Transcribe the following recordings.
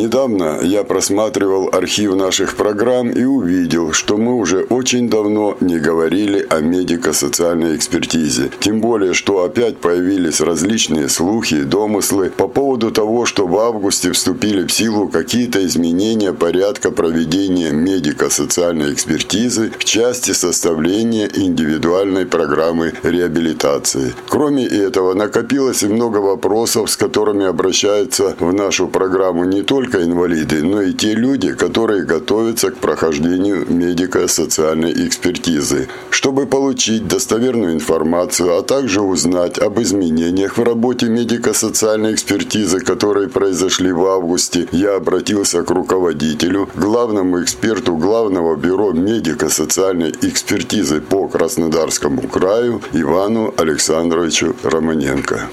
Недавно я просматривал архив наших программ и увидел, что мы уже очень давно не говорили о медико-социальной экспертизе. Тем более, что опять появились различные слухи и домыслы по поводу того, что в августе вступили в силу какие-то изменения порядка проведения медико-социальной экспертизы в части составления индивидуальной программы реабилитации. Кроме этого, накопилось и много вопросов, с которыми обращаются в нашу программу не только только инвалиды, но и те люди, которые готовятся к прохождению медико-социальной экспертизы. Чтобы получить достоверную информацию, а также узнать об изменениях в работе медико-социальной экспертизы, которые произошли в августе, я обратился к руководителю, главному эксперту Главного бюро медико-социальной экспертизы по Краснодарскому краю Ивану Александровичу Романенко.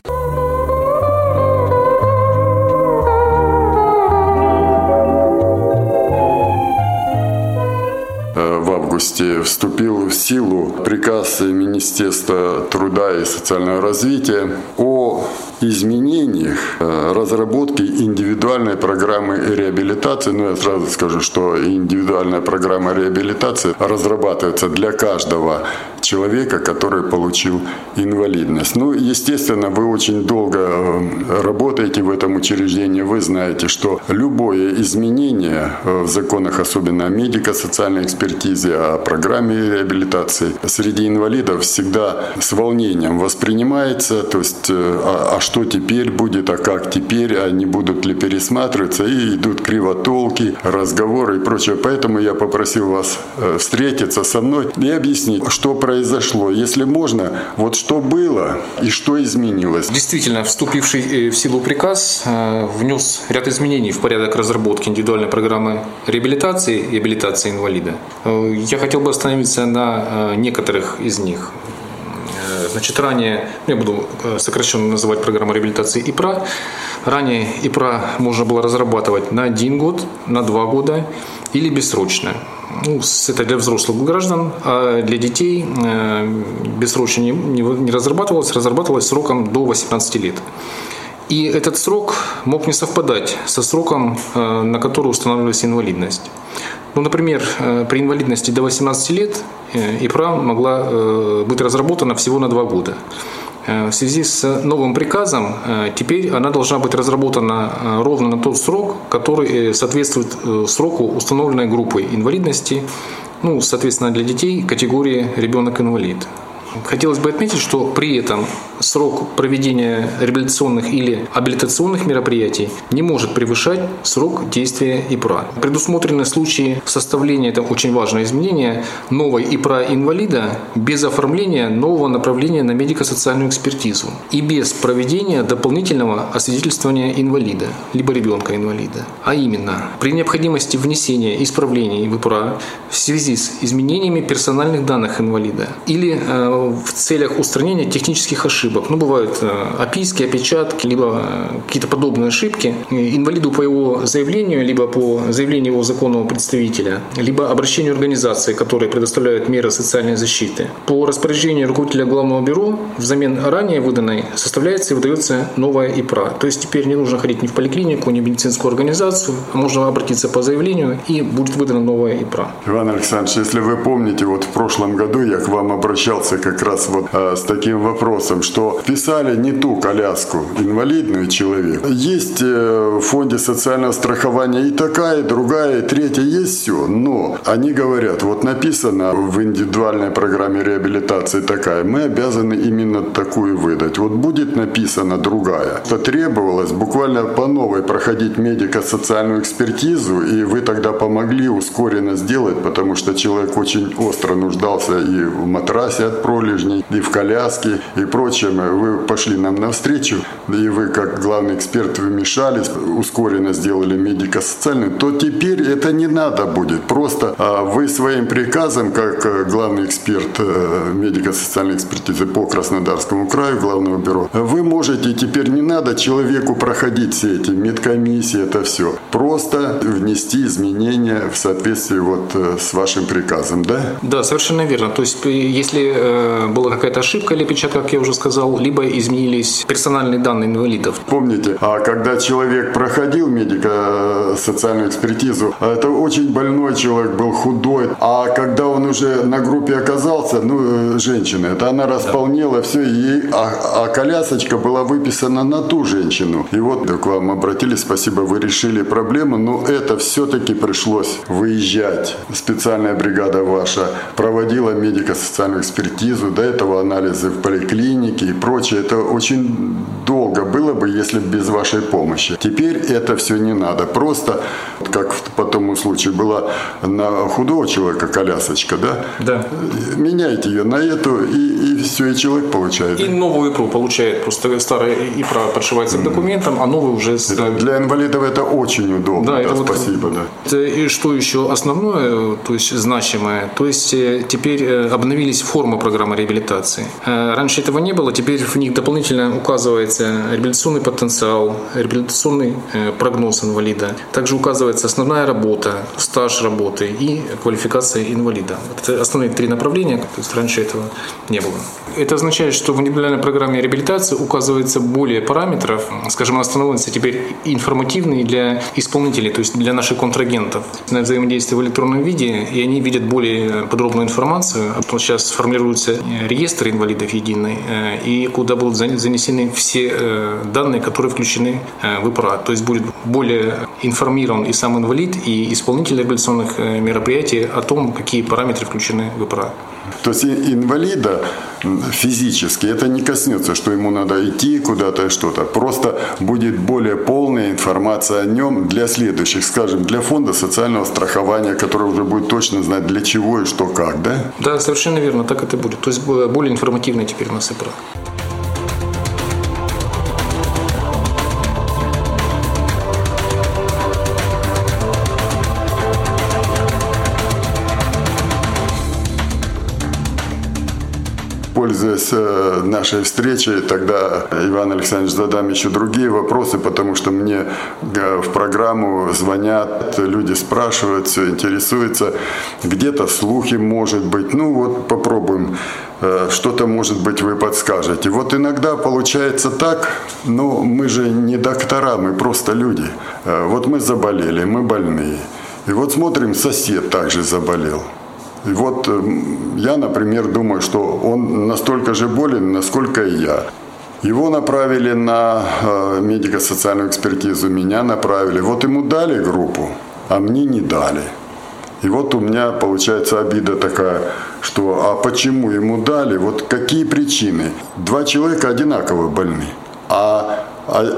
Августе вступил в силу приказ Министерства труда и социального развития о изменениях э, разработки индивидуальной программы реабилитации. Ну, я сразу скажу, что индивидуальная программа реабилитации разрабатывается для каждого человека, который получил инвалидность. Ну, естественно, вы очень долго э, работаете в этом учреждении, вы знаете, что любое изменение э, в законах, особенно о медико-социальной экспертизе, о программе реабилитации среди инвалидов всегда с волнением воспринимается, то есть э, а, а что теперь будет, а как теперь, а не будут ли пересматриваться, и идут кривотолки, разговоры и прочее. Поэтому я попросил вас встретиться со мной и объяснить, что происходит произошло, если можно, вот что было и что изменилось. Действительно, вступивший э, в силу приказ э, внес ряд изменений в порядок разработки индивидуальной программы реабилитации и реабилитации инвалида. Э, я хотел бы остановиться на некоторых из них. Значит, ранее, я буду сокращенно называть программу реабилитации ИПРА. Ранее ИПРА можно было разрабатывать на один год, на два года или бессрочно ну, это для взрослых граждан, а для детей э, бессрочно не, не, разрабатывалось, разрабатывалось сроком до 18 лет. И этот срок мог не совпадать со сроком, э, на который устанавливалась инвалидность. Ну, например, э, при инвалидности до 18 лет ИПРА могла быть разработана всего на 2 года. Э, в связи с новым приказом э, теперь она должна быть разработана э, ровно на тот срок, который соответствует сроку установленной группы инвалидности, ну, соответственно, для детей категории ребенок-инвалид. Хотелось бы отметить, что при этом срок проведения реабилитационных или абилитационных мероприятий не может превышать срок действия ИПРА. Предусмотрены случаи составления, это очень важное изменение, новой ИПРА инвалида без оформления нового направления на медико-социальную экспертизу и без проведения дополнительного освидетельствования инвалида, либо ребенка-инвалида. А именно, при необходимости внесения исправлений в ИПРА в связи с изменениями персональных данных инвалида или э, в целях устранения технических ошибок. Ну, бывают э, описки, опечатки, либо э, какие-то подобные ошибки. Инвалиду по его заявлению, либо по заявлению его законного представителя, либо обращению организации, которые предоставляют меры социальной защиты. По распоряжению руководителя главного бюро взамен ранее выданной составляется и выдается новая ИПРА. То есть теперь не нужно ходить ни в поликлинику, ни в медицинскую организацию, а можно обратиться по заявлению и будет выдана новая ИПРА. Иван Александрович, если вы помните, вот в прошлом году я к вам обращался как раз вот а, с таким вопросом, что писали не ту коляску инвалидную человек. Есть э, в фонде социального страхования и такая, и другая, и третья, есть все. Но они говорят, вот написано в индивидуальной программе реабилитации такая, мы обязаны именно такую выдать. Вот будет написана другая. Это требовалось буквально по новой проходить медико-социальную экспертизу, и вы тогда помогли ускоренно сделать, потому что человек очень остро нуждался и в матрасе от пролежней, и в коляске, и прочем. Вы пошли нам навстречу, и вы, как главный эксперт, вмешались, ускоренно сделали медико-социальную, то теперь это не надо будет. Просто а, вы своим приказом, как э, главный эксперт э, медико-социальной экспертизы по Краснодарскому краю, главного бюро, вы можете теперь не надо человеку проходить все эти медкомиссии, это все. Просто внести изменения в соответствии вот э, с вашим приказом, да? Да, совершенно верно. То есть, если была какая-то ошибка или печатка, как я уже сказал, либо изменились персональные данные инвалидов. Помните, а когда человек проходил медико-социальную экспертизу, это очень больной человек был, худой, а когда он уже на группе оказался, ну, женщина, это она располнела, да. все, ей, а, а колясочка была выписана на ту женщину. И вот к вам обратились, спасибо, вы решили проблему, но это все-таки пришлось выезжать. Специальная бригада ваша проводила медико-социальную экспертизу, до этого анализы в поликлинике и прочее. Это очень долго было бы, если без вашей помощи. Теперь это все не надо. Просто, как по тому случаю была на худого человека колясочка, да? Да. Меняйте ее на эту, и, и все, и человек получает. И новую ИПРУ получает. Просто старая ИПРА подшивается к документам, а новую уже... Это для инвалидов это очень удобно. Да, да это спасибо, вот, да. И что еще основное, то есть значимое, то есть э, теперь э, обновились формы программы реабилитации. Э, раньше этого не было, теперь в них дополнительно указывается реабилитационный потенциал, реабилитационный прогноз инвалида. Также указывается основная работа, стаж работы и квалификация инвалида. Это основные три направления, то есть раньше этого не было. Это означает, что в индивидуальной программе реабилитации указывается более параметров, скажем, она становится теперь информативной для исполнителей, то есть для наших контрагентов на взаимодействие в электронном виде, и они видят более подробную информацию. Сейчас формируется реестр инвалидов единый, э, и куда будут занесены все э, данные, которые включены э, в ИПРА. То есть будет более информирован и сам инвалид, и исполнитель реабилитационных мероприятий о том, какие параметры включены в ИПРА. То есть инвалида физически это не коснется, что ему надо идти куда-то что-то. Просто будет более полная информация о нем для следующих, скажем, для фонда социального страхования, который уже будет точно знать для чего и что как, да? Да, совершенно верно, так это будет. То есть более информативно теперь у нас и пользуясь э, нашей встречей, тогда, Иван Александрович, задам еще другие вопросы, потому что мне э, в программу звонят, люди спрашивают, все интересуются. Где-то слухи, может быть. Ну вот попробуем э, что-то, может быть, вы подскажете. Вот иногда получается так, но мы же не доктора, мы просто люди. Вот мы заболели, мы больные. И вот смотрим, сосед также заболел. И вот эм, я, например, думаю, что он настолько же болен, насколько и я. Его направили на э, медико-социальную экспертизу, меня направили. Вот ему дали группу, а мне не дали. И вот у меня получается обида такая, что а почему ему дали, вот какие причины? Два человека одинаково больны, а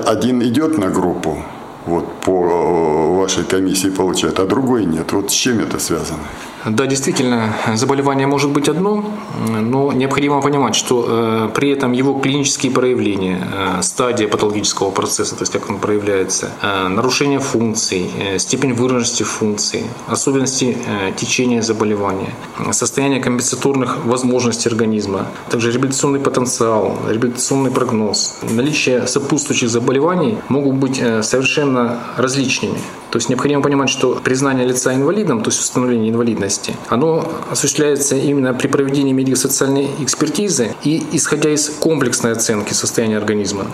один идет на группу, вот по э, вашей комиссии получает, а другой нет. Вот с чем это связано? Да, действительно, заболевание может быть одно, но необходимо понимать, что э, при этом его клинические проявления, э, стадия патологического процесса, то есть как он проявляется, э, нарушение функций, э, степень выраженности функций, особенности э, течения заболевания, состояние компенсаторных возможностей организма, также реабилитационный потенциал, реабилитационный прогноз, наличие сопутствующих заболеваний могут быть э, совершенно различными. То есть необходимо понимать, что признание лица инвалидом, то есть установление инвалидности, оно осуществляется именно при проведении медико-социальной экспертизы и исходя из комплексной оценки состояния организма.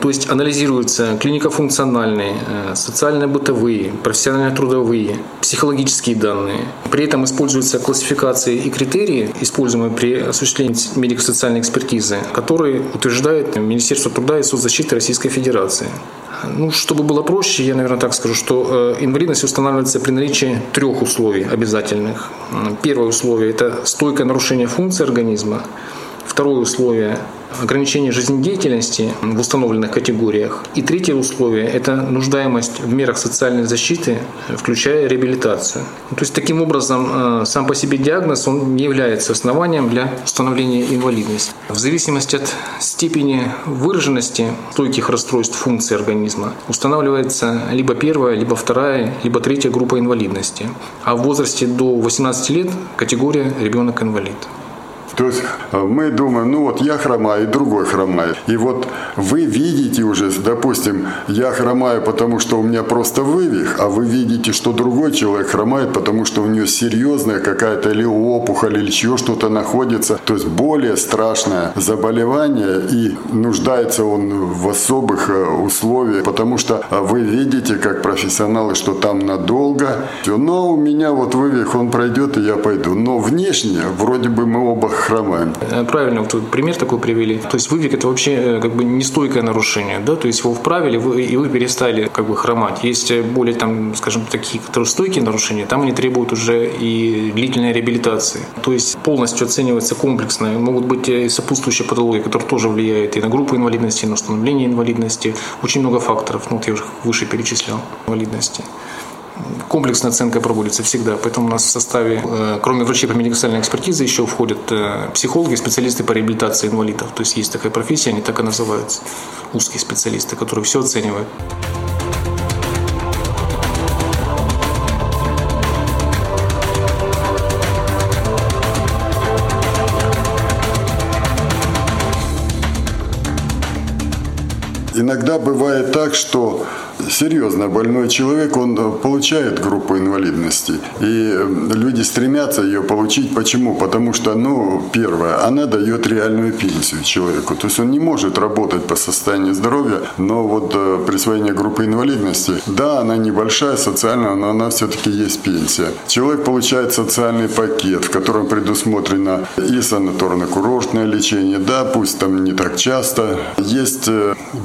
То есть анализируются клинико-функциональные, э, социально-бытовые, профессионально-трудовые, психологические данные. При этом используются классификации и критерии, используемые при осуществлении медико-социальной экспертизы, которые утверждает Министерство труда и соцзащиты Российской Федерации. Ну, чтобы было проще, я, наверное, так скажу, что э, инвалидность устанавливается при наличии трех условий обязательных. Первое условие – это стойкое нарушение функции организма. Второе условие ограничение жизнедеятельности в установленных категориях. И третье условие – это нуждаемость в мерах социальной защиты, включая реабилитацию. То есть таким образом сам по себе диагноз он не является основанием для установления инвалидности. В зависимости от степени выраженности стойких расстройств функций организма устанавливается либо первая, либо вторая, либо третья группа инвалидности. А в возрасте до 18 лет категория ребенок-инвалид. То есть э, мы думаем, ну вот я хромаю, другой хромает. И вот вы видите уже, допустим, я хромаю, потому что у меня просто вывих, а вы видите, что другой человек хромает, потому что у него серьезная какая-то или опухоль, или еще что-то находится. То есть более страшное заболевание, и нуждается он в особых э, условиях, потому что э, вы видите, как профессионалы, что там надолго. Но у меня вот вывих, он пройдет, и я пойду. Но внешне, вроде бы мы оба. Э, правильно, вот пример такой привели. То есть вывик это вообще э, как бы нестойкое нарушение, да, то есть его вправили, вы, и вы перестали как бы хромать. Есть э, более там, скажем, такие, которые стойкие нарушения, там они требуют уже и длительной реабилитации. То есть полностью оценивается комплексно, могут быть и сопутствующие патологии, которые тоже влияют и на группу инвалидности, и на установление инвалидности. Очень много факторов, ну вот я уже выше перечислял, инвалидности комплексная оценка проводится всегда. Поэтому у нас в составе, э, кроме врачей по медико-социальной экспертизе, еще входят э, психологи, специалисты по реабилитации инвалидов. То есть есть такая профессия, они так и называются. Узкие специалисты, которые все оценивают. Иногда бывает так, что серьезно больной человек, он э, получает группу инвалидности. И э, люди стремятся ее получить. Почему? Потому что, ну, первое, она дает реальную пенсию человеку. То есть он не может работать по состоянию здоровья, но вот э, присвоение группы инвалидности, да, она небольшая социальная, но она все-таки есть пенсия. Человек получает социальный пакет, в котором предусмотрено и санаторно-курортное лечение, да, пусть там не так часто. Есть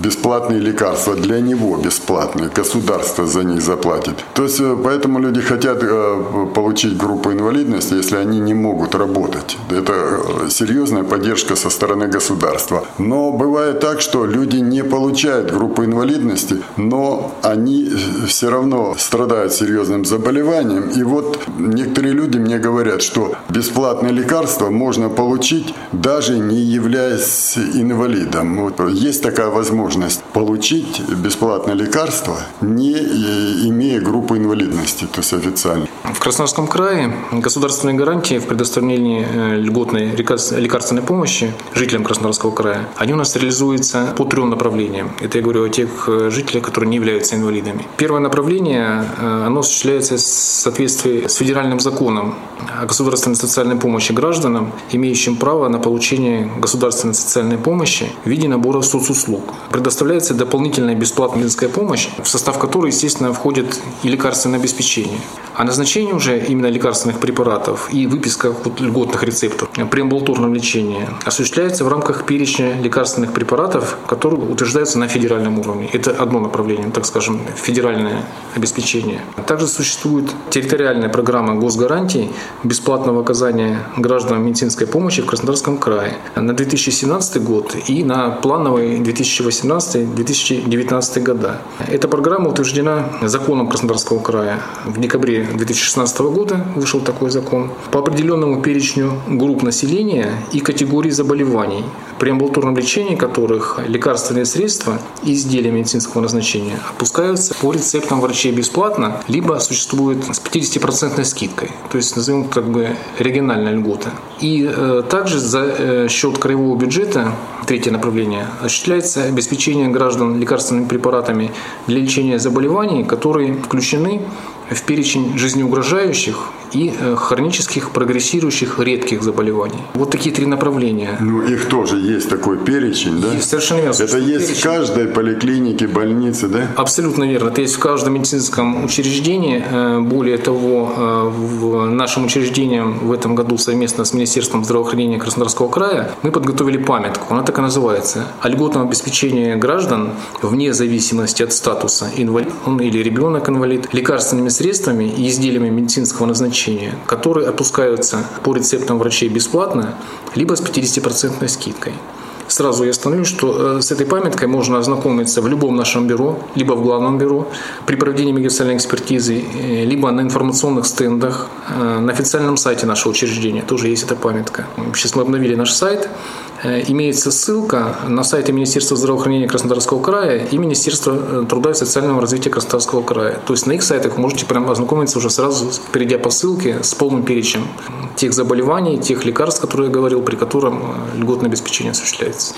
бесплатные лекарства для него бесплатно бесплатные, государство за них заплатит. То есть э, поэтому люди хотят э, получить группу инвалидности, если они не могут работать. Это э, серьезная поддержка со стороны государства. Но бывает так, что люди не получают группу инвалидности, но они все равно страдают серьезным заболеванием. И вот некоторые люди мне говорят, что бесплатное лекарство можно получить, даже не являясь инвалидом. Вот есть такая возможность получить бесплатное лекарство, лекарства, не имея группы инвалидности, то есть официально. В Краснодарском крае государственные гарантии в предоставлении э, льготной лекарственной помощи жителям Краснодарского края, они у нас реализуются по трем направлениям. Это я говорю о тех э, жителях, которые не являются инвалидами. Первое направление, э, оно осуществляется в соответствии с федеральным законом о государственной социальной помощи гражданам, имеющим право на получение государственной социальной помощи в виде набора соцуслуг. Предоставляется дополнительная бесплатная медицинская помощь в состав которой, естественно, входит и лекарственное обеспечение. А назначение уже именно лекарственных препаратов и выписка льготных рецептов при амбулаторном лечении осуществляется в рамках перечня лекарственных препаратов, которые утверждаются на федеральном уровне. Это одно направление, так скажем, федеральное обеспечение. Также существует территориальная программа госгарантий бесплатного оказания гражданам медицинской помощи в Краснодарском крае на 2017 год и на плановый 2018-2019 года. Эта программа утверждена законом Краснодарского края. В декабре 2016 года вышел такой закон. По определенному перечню групп населения и категорий заболеваний, при амбулаторном лечении которых лекарственные средства и изделия медицинского назначения опускаются по рецептам врачей бесплатно, либо существует с 50% скидкой. То есть, назовем как бы региональная льгота. И э, также за э, счет краевого бюджета, третье направление, осуществляется обеспечение граждан лекарственными препаратами для лечения заболеваний, которые включены в перечень жизнеугрожающих и э, хронических прогрессирующих редких заболеваний. Вот такие три направления. Ну, их тоже есть такой перечень, да? Есть, совершенно верно. Это есть перечень. в каждой поликлинике, больнице, да? Абсолютно верно. Это есть в каждом медицинском учреждении. Э, более того, э, в нашем учреждении в этом году совместно с Министерством здравоохранения Краснодарского края мы подготовили памятку. Она так и называется. О льготном обеспечении граждан вне зависимости от статуса инвалид он или ребенок-инвалид лекарственными средствами и изделиями медицинского назначения, которые опускаются по рецептам врачей бесплатно, либо с 50% скидкой. Сразу я остановлюсь, что с этой памяткой можно ознакомиться в любом нашем бюро, либо в главном бюро при проведении медико-социальной экспертизы, либо на информационных стендах, на официальном сайте нашего учреждения тоже есть эта памятка. Сейчас мы обновили наш сайт, Э, имеется ссылка на сайте Министерства здравоохранения Краснодарского края и Министерства э, труда и социального развития Краснодарского края. То есть на их сайтах вы можете прямо ознакомиться уже сразу, перейдя по ссылке с полным перечнем тех заболеваний, тех лекарств, которые я говорил, при котором э, льготное обеспечение осуществляется.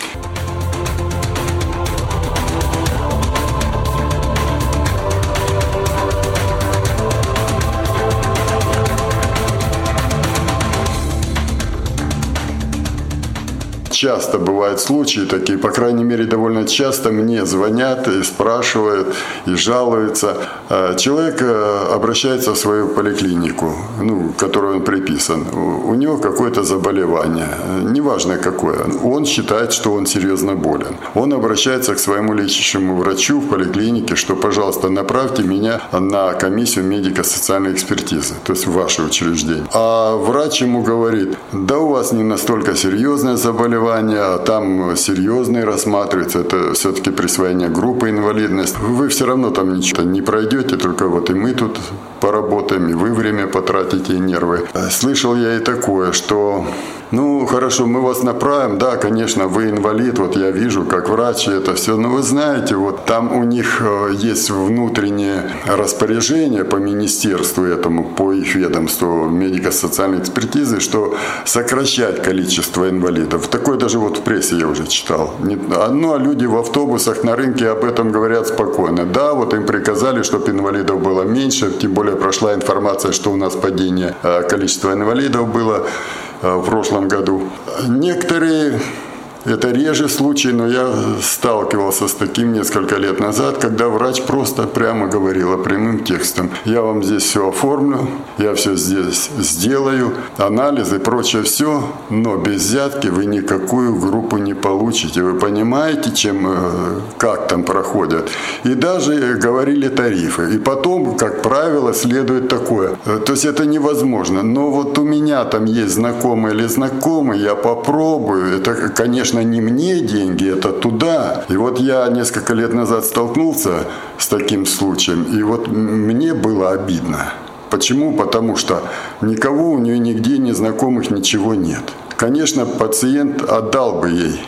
Часто бывают случаи такие, по крайней мере, довольно часто мне звонят и спрашивают, и жалуются. А человек э, обращается в свою поликлинику, ну, которой он приписан. У него какое-то заболевание, неважно какое. Он считает, что он серьезно болен. Он обращается к своему лечащему врачу в поликлинике, что, пожалуйста, направьте меня на комиссию медико-социальной экспертизы, то есть в ваше учреждение. А врач ему говорит, да у вас не настолько серьезное заболевание, заболевания, там серьезные рассматриваются, это все-таки присвоение группы инвалидности. Вы все равно там ничего не пройдете, только вот и мы тут поработаем, и вы время потратите, и нервы. Слышал я и такое, что ну, хорошо, мы вас направим, да, конечно, вы инвалид, вот я вижу, как врач это все, но вы знаете, вот там у них э, есть внутреннее распоряжение по министерству этому, по их ведомству медико-социальной экспертизы, что сокращать количество инвалидов. Такое даже вот в прессе я уже читал. Ну, а люди в автобусах на рынке об этом говорят спокойно. Да, вот им приказали, чтобы инвалидов было меньше, тем более прошла информация, что у нас падение э, количества инвалидов было. Э, в прошлом году. Некоторые это реже случай, но я сталкивался с таким несколько лет назад, когда врач просто прямо говорил прямым текстом. Я вам здесь все оформлю, я все здесь сделаю, анализы прочее все, но без взятки вы никакую группу не получите. Вы понимаете, чем, э, как там проходят. И даже говорили тарифы. И потом, как правило, следует такое. Э, то есть это невозможно. Но вот у меня там есть знакомый или знакомый, я попробую. Это, конечно, конечно, не мне деньги, это туда. И вот я несколько лет назад столкнулся с таким случаем, и вот мне было обидно. Почему? Потому что никого у нее нигде не знакомых ничего нет. Конечно, пациент отдал бы ей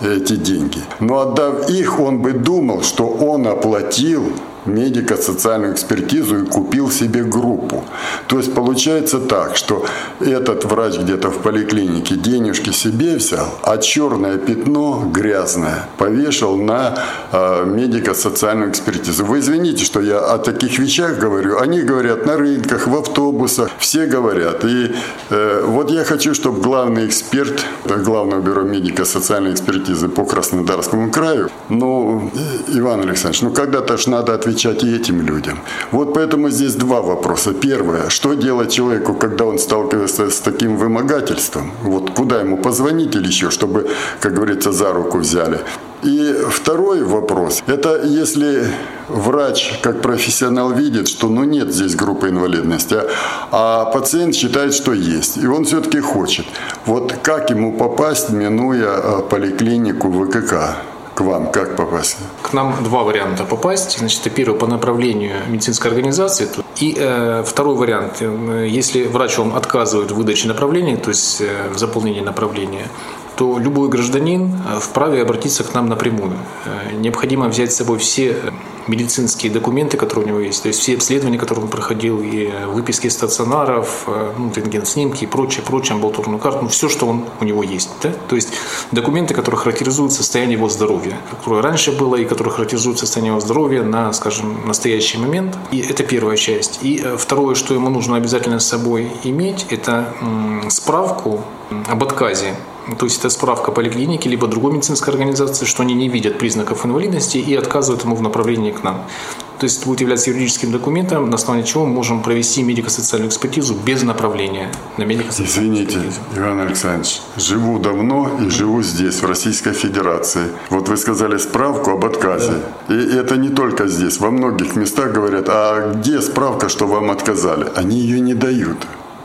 эти деньги. Но отдав их, он бы думал, что он оплатил медико-социальную экспертизу и купил себе группу. То есть получается так, что этот врач где-то в поликлинике денежки себе взял, а черное пятно грязное повешал на э, медико-социальную экспертизу. Вы извините, что я о таких вещах говорю. Они говорят на рынках, в автобусах, все говорят. И э, вот я хочу, чтобы главный эксперт Главного бюро медико-социальной экспертизы по Краснодарскому краю, ну, Иван Александрович, ну когда-то ж надо отвечать отвечать и этим людям. Вот поэтому здесь два вопроса. Первое, что делать человеку, когда он сталкивается с таким вымогательством? Вот куда ему позвонить или еще, чтобы, как говорится, за руку взяли? И второй вопрос, это если врач как профессионал видит, что ну нет здесь группы инвалидности, а, а пациент считает, что есть, и он все-таки хочет. Вот как ему попасть, минуя а, поликлинику ВКК? Вам как попасть? К нам два варианта попасть. Значит, первый по направлению медицинской организации. И э, второй вариант, э, если врач вам отказывает в выдаче направления, то есть э, в заполнении направления, то любой гражданин э, вправе обратиться к нам напрямую. Э, необходимо взять с собой все медицинские документы, которые у него есть, то есть все обследования, которые он проходил, и выписки стационаров, э, ну, рентген-снимки и прочее, прочее, амбулаторную карту, ну, все, что он, у него есть. Да? То есть документы, которые характеризуют состояние его здоровья, которое раньше было и которые характеризуют состояние его здоровья на, скажем, настоящий момент. И это первая часть. И второе, что ему нужно обязательно с собой иметь, это справку об отказе то есть это справка поликлиники, либо другой медицинской организации, что они не видят признаков инвалидности и отказывают ему в направлении к нам. То есть это будет являться юридическим документом, на основании чего мы можем провести медико-социальную экспертизу без направления на медико-социальную Извините, экспертизу. Иван Александрович, живу давно и живу здесь, в Российской Федерации. Вот вы сказали справку об отказе. Да. И это не только здесь. Во многих местах говорят, а где справка, что вам отказали? Они ее не дают.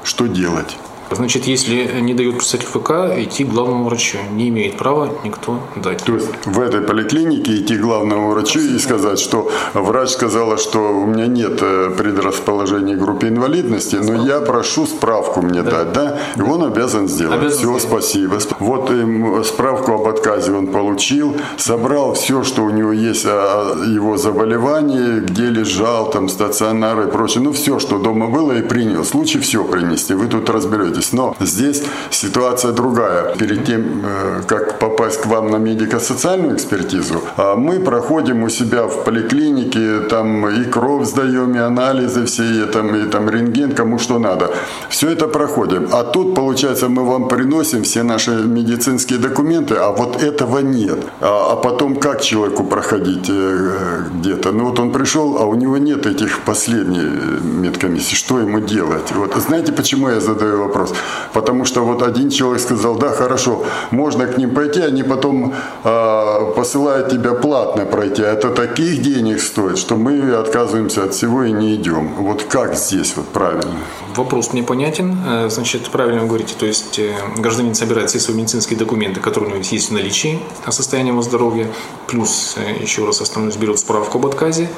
Что делать? Значит, если не дает представитель ФК, идти к главному врачу. Не имеет права никто дать. То есть в этой поликлинике идти к главному врачу и сказать, что врач сказала, что у меня нет э, предрасположения к группе инвалидности, но я прошу справку мне да. дать, да? И он обязан сделать. Обязан все, сделать. спасибо. Вот им справку об отказе он получил, собрал все, что у него есть о его заболевании, где лежал, там, стационар и прочее. Ну, все, что дома было и принял. Случай все принести. Вы тут разберетесь. Но здесь ситуация другая. Перед тем, э, как попасть к вам на медико-социальную экспертизу, а мы проходим у себя в поликлинике, там и кровь сдаем, и анализы все, и там, и там рентген, кому что надо. Все это проходим. А тут, получается, мы вам приносим все наши медицинские документы, а вот этого нет. А, а потом как человеку проходить э, где-то? Ну вот он пришел, а у него нет этих последних э, медкомиссий. Что ему делать? Вот знаете, почему я задаю вопрос? Потому что вот один человек сказал, да, хорошо, можно к ним пойти, они потом э, посылают тебя платно пройти. А это таких денег стоит, что мы отказываемся от всего и не идем. Вот как здесь вот правильно? Вопрос мне понятен. Э, значит, правильно вы говорите, то есть э, гражданин собирает все свои медицинские документы, которые у него есть в наличии о состоянии его здоровья, плюс, э, еще раз остановлюсь, берет справку об отказе,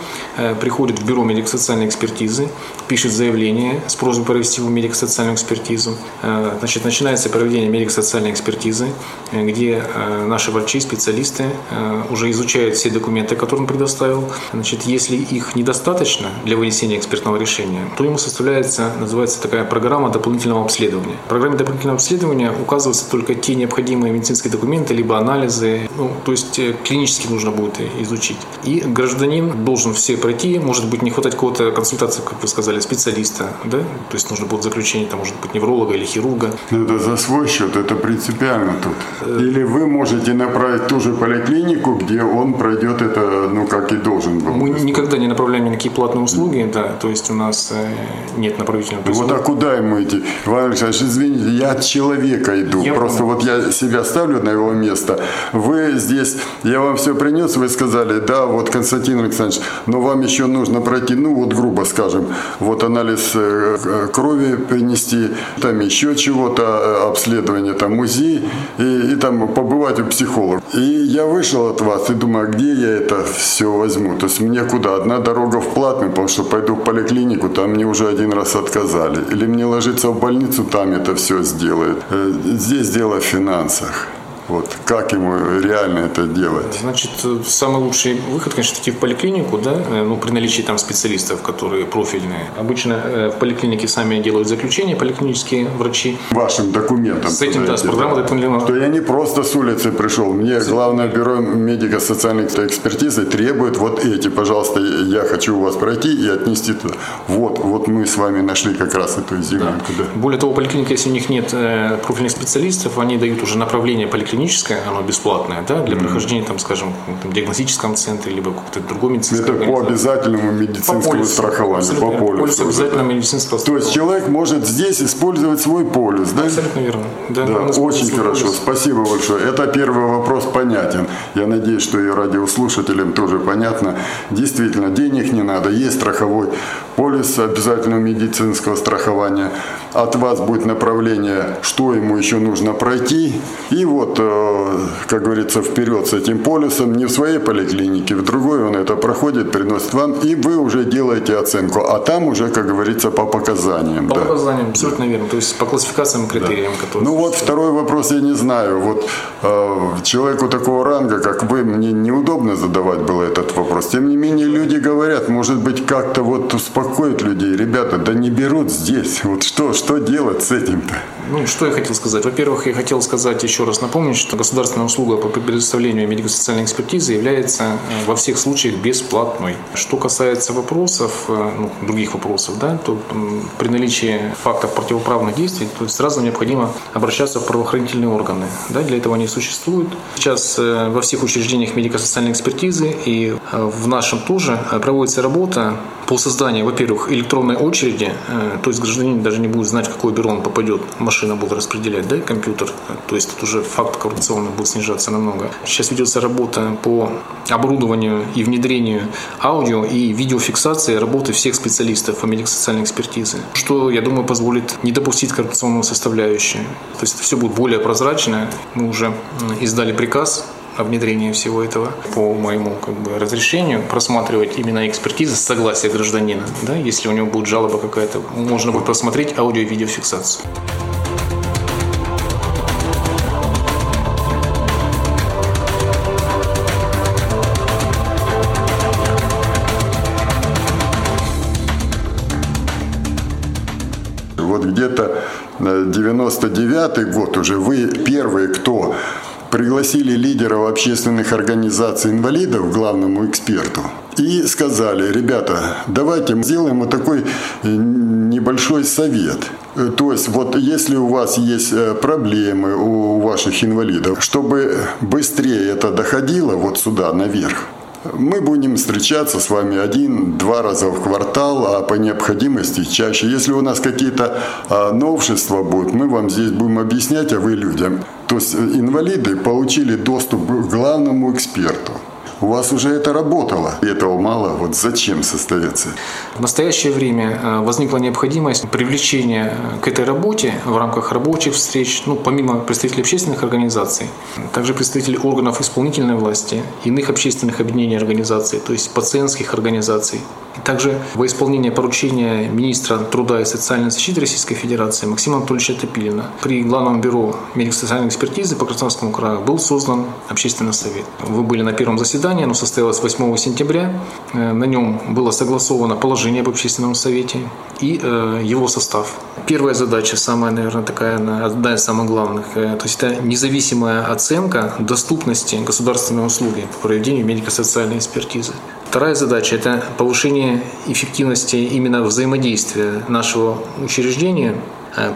приходит в бюро медико-социальной экспертизы, пишет заявление с просьбой провести его медико-социальную экспертизу. Значит, начинается проведение медико-социальной экспертизы, где наши врачи, специалисты уже изучают все документы, которые он предоставил. Значит, если их недостаточно для вынесения экспертного решения, то ему составляется, называется называется такая программа дополнительного обследования. В программе дополнительного обследования указываются только те необходимые медицинские документы, либо анализы, ну, то есть э, клинически нужно будет изучить. И гражданин должен все пройти, может быть, не хватать какого-то консультации, как вы сказали, специалиста, да, то есть нужно будет заключение, там, может быть, невролога или хирурга. Это за свой счет, это принципиально тут. Или вы можете направить ту же поликлинику, где он пройдет это, ну, как и должен был. Мы никогда не направляем никакие платные услуги, да, то есть у нас э, нет направительного вот а куда ему идти? Иван Александрович, извините, я от человека иду. Я Просто понял. вот я себя ставлю на его место. Вы здесь, я вам все принес, вы сказали, да, вот Константин Александрович, но вам еще нужно пройти, ну вот грубо скажем, вот анализ э, крови принести, там еще чего-то, э, обследование, там музей, и, и там побывать у психолога. И я вышел от вас и думаю, а где я это все возьму? То есть мне куда? Одна дорога в платную, потому что пойду в поликлинику, там мне уже один раз отказали сказали. Или мне ложиться в больницу, там это все сделают. Э, здесь дело в финансах. Вот как ему реально это делать? Значит, самый лучший выход, конечно, идти в поликлинику, да, э, ну, при наличии там специалистов, которые профильные. Обычно э, в поликлинике сами делают заключение, поликлинические врачи. Вашим документом. С этим, да, с программой дополнительного. То я не просто с улицы пришел. Мне главное бюро медико-социальной экспертизы требует вот эти, пожалуйста, я хочу у вас пройти и отнести туда. Вот, вот мы с вами нашли как раз эту изюминку. Да. Да. Более того, поликлиника, если у них нет э, профильных специалистов, они дают уже направление поликлиники клиническое, оно бесплатное, да, для mm-hmm. прохождения, там, скажем, в диагностическом центре, либо какой-то другой медицинской Это по обязательному медицинскому по полису, страхованию, по полису. Полис обязательного медицинского То есть человек может здесь использовать свой полис, да? Абсолютно верно. Да, да очень хорошо, полис. спасибо большое. Это первый вопрос понятен. Я надеюсь, что и радиослушателям тоже понятно. Действительно, денег не надо, есть страховой полис обязательного медицинского страхования. От вас будет направление, что ему еще нужно пройти. И вот, э, как говорится, вперед с этим полисом, не в своей поликлинике, в другой он это проходит, приносит вам, и вы уже делаете оценку. А там уже, как говорится, по показаниям. По да. показаниям, абсолютно верно. То есть по классификациям и критериям, да. которые... Ну вот второй вопрос я не знаю. Вот э, человеку такого ранга, как вы, мне неудобно задавать было этот вопрос. Тем не менее, люди говорят, может быть, как-то вот успокоить людей. Ребята, да не берут здесь. Вот что, что делать с этим-то? Ну, что я хотел сказать? Во-первых, я хотел сказать еще раз напомнить, что государственная услуга по предоставлению медико-социальной экспертизы является э, во всех случаях бесплатной. Что касается вопросов, э, ну, других вопросов, да, то при наличии фактов противоправных действий, то сразу необходимо обращаться в правоохранительные органы. Да, для этого они существуют. Сейчас э, во всех учреждениях медико-социальной экспертизы и в нашем тоже проводится работа по созданию, во-первых, электронной очереди, э, то есть гражданин даже не будет знать, в какое бюро он попадет, машина будет распределять, да, компьютер, то есть тут уже факт коррупционный будет снижаться намного. Сейчас ведется работа по оборудованию и внедрению аудио и видеофиксации работы всех специалистов по медико-социальной экспертизе, что, я думаю, позволит не допустить коррупционного составляющую. То есть все будет более прозрачно. Мы уже издали приказ о внедрении всего этого по моему как бы, разрешению просматривать именно экспертизы с согласия гражданина. Да, если у него будет жалоба какая-то, можно будет просмотреть аудио и видеофиксацию. Вот где-то 99 год уже вы первые, кто пригласили лидеров общественных организаций инвалидов главному эксперту и сказали, ребята, давайте сделаем вот такой э, небольшой совет. То есть вот если у вас есть э, проблемы у ваших инвалидов, чтобы быстрее это доходило вот сюда наверх, мы будем встречаться с вами один-два раза в квартал, а по необходимости чаще. Если у нас какие-то а, новшества будут, мы вам здесь будем объяснять, а вы людям. То есть инвалиды получили доступ к главному эксперту. У вас уже это работало. И этого мало. Вот зачем состояться? В настоящее время э, возникла необходимость привлечения к этой работе в рамках рабочих встреч, ну, помимо представителей общественных организаций, также представителей органов исполнительной власти, иных общественных объединений организаций, то есть пациентских организаций, также во исполнение поручения министра труда и социальной защиты Российской Федерации Максима Анатольевича Топилина при Главном бюро медико-социальной экспертизы по Краснодарскому краю был создан общественный совет. Вы были на первом заседании, оно состоялось 8 сентября. Э, на нем было согласовано положение об общественном совете и э, его состав. Первая задача, самая, наверное, такая, одна из самых главных, э, то есть это независимая оценка доступности государственной услуги по проведению медико-социальной экспертизы. Вторая задача – это повышение эффективности именно взаимодействия нашего учреждения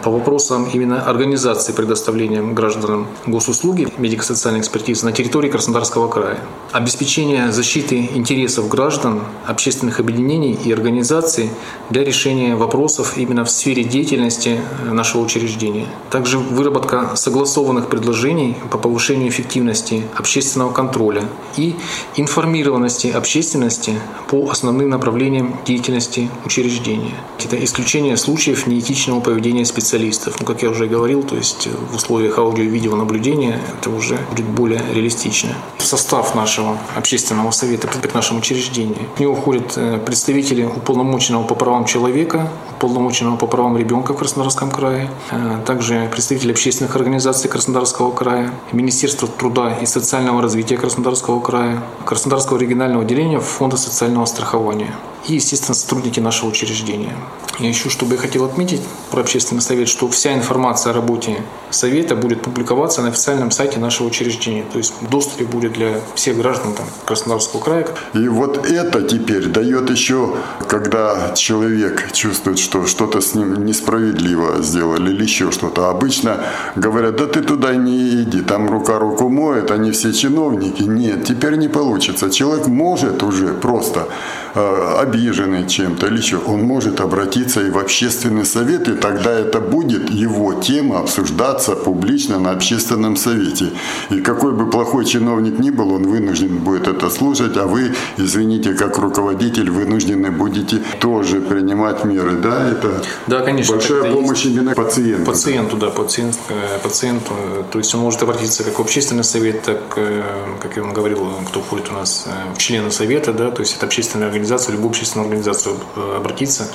по вопросам именно организации предоставления гражданам госуслуги медико-социальной экспертизы на территории Краснодарского края, обеспечение защиты интересов граждан, общественных объединений и организаций для решения вопросов именно в сфере деятельности э, нашего учреждения. Также выработка согласованных предложений по повышению эффективности общественного контроля и информированности общественности по основным направлениям деятельности учреждения. Это исключение случаев неэтичного поведения специалистов. Ну, как я уже говорил, то есть в условиях аудио- и видеонаблюдения это уже будет более реалистично. В состав нашего общественного совета при нашем учреждении в него входят э, представители уполномоченного по правам человека, уполномоченного по правам ребенка в Краснодарском крае, э, также представители общественных организаций Краснодарского края, Министерство труда и социального развития Краснодарского края, Краснодарского регионального отделения Фонда социального страхования и, естественно, сотрудники нашего учреждения. И еще, что бы я хотел отметить про общественный совет, что вся информация о работе совета будет публиковаться на официальном сайте нашего учреждения. То есть в доступе будет для всех граждан там, Краснодарского края. И вот это теперь дает еще, когда человек чувствует, что что-то с ним несправедливо сделали или еще что-то. Обычно говорят, да ты туда не иди, там рука руку моет, они все чиновники. Нет, теперь не получится. Человек может уже просто обиженный чем-то или еще, он может обратиться и в общественный совет, и тогда это будет его тема обсуждаться публично на общественном совете. И какой бы плохой чиновник ни был, он вынужден будет это слушать, а вы, извините, как руководитель, вынуждены будете тоже принимать меры. Да, это да, конечно, большая помощь именно пациенту. Пациенту, да, пациент, э, пациенту. То есть он может обратиться как в общественный совет, так, э, как я вам говорил, кто входит у нас э, в члены совета, да, то есть это общественная организация, любую общественную организацию обратиться.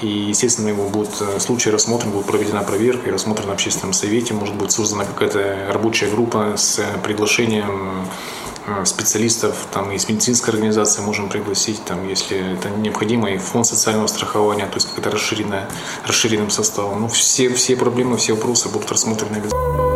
И, естественно, его будет в случае рассмотрен, будет проведена проверка и рассмотрена в общественном совете, может быть создана какая-то рабочая группа с приглашением специалистов там из медицинской организации можем пригласить, там, если это необходимо, и фонд социального страхования, то есть какая-то расширенная, расширенным составом. Ну, все, все проблемы, все вопросы будут рассмотрены обязательно.